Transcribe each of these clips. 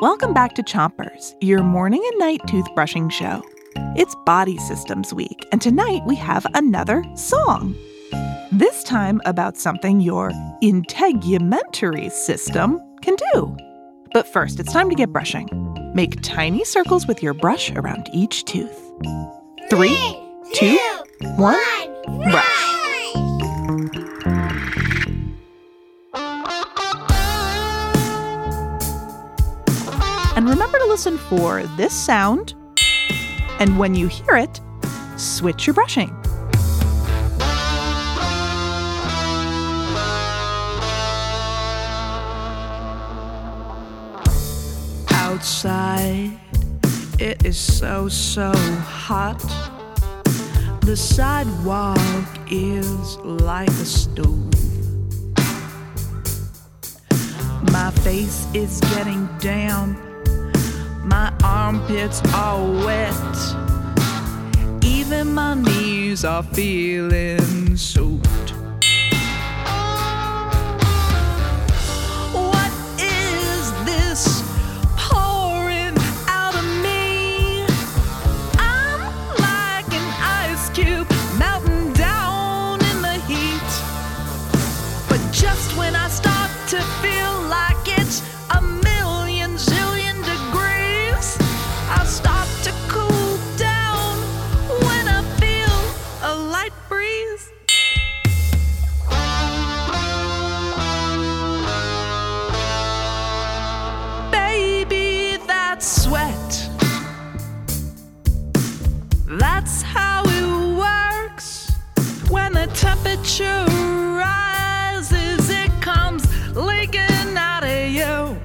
Welcome back to Chompers, your morning and night toothbrushing show. It's Body Systems Week, and tonight we have another song. This time about something your integumentary system can do. But first, it's time to get brushing. Make tiny circles with your brush around each tooth. Three, two, one, brush. And remember to listen for this sound. And when you hear it, switch your brushing. Outside, it is so, so hot. The sidewalk is like a stove. My face is getting damp my armpits are wet. Even my knees are feeling soaked. What is this pouring out of me? I'm like an ice cube melting down in the heat. But just when I start to feel That's how it works. When the temperature rises, it comes leaking out of you.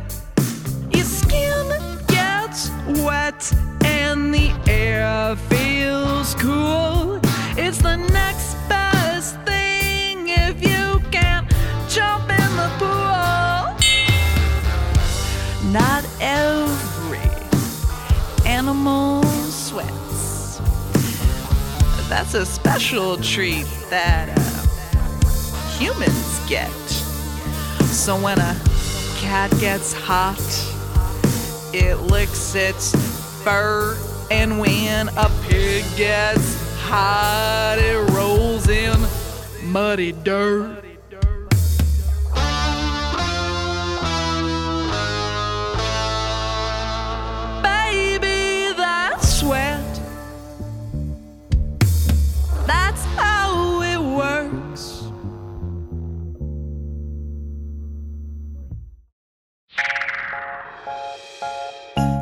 Your skin gets wet and the air feels cool. It's the next best thing if you can't jump in the pool. Not every animal sweats. That's a special treat that uh, humans get. So when a cat gets hot, it licks its fur, and when a pig gets hot, it rolls in muddy dirt.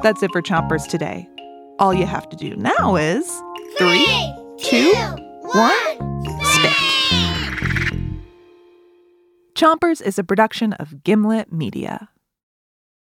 That's it for Chompers today. All you have to do now is three, two, one, spit. Chompers is a production of Gimlet Media.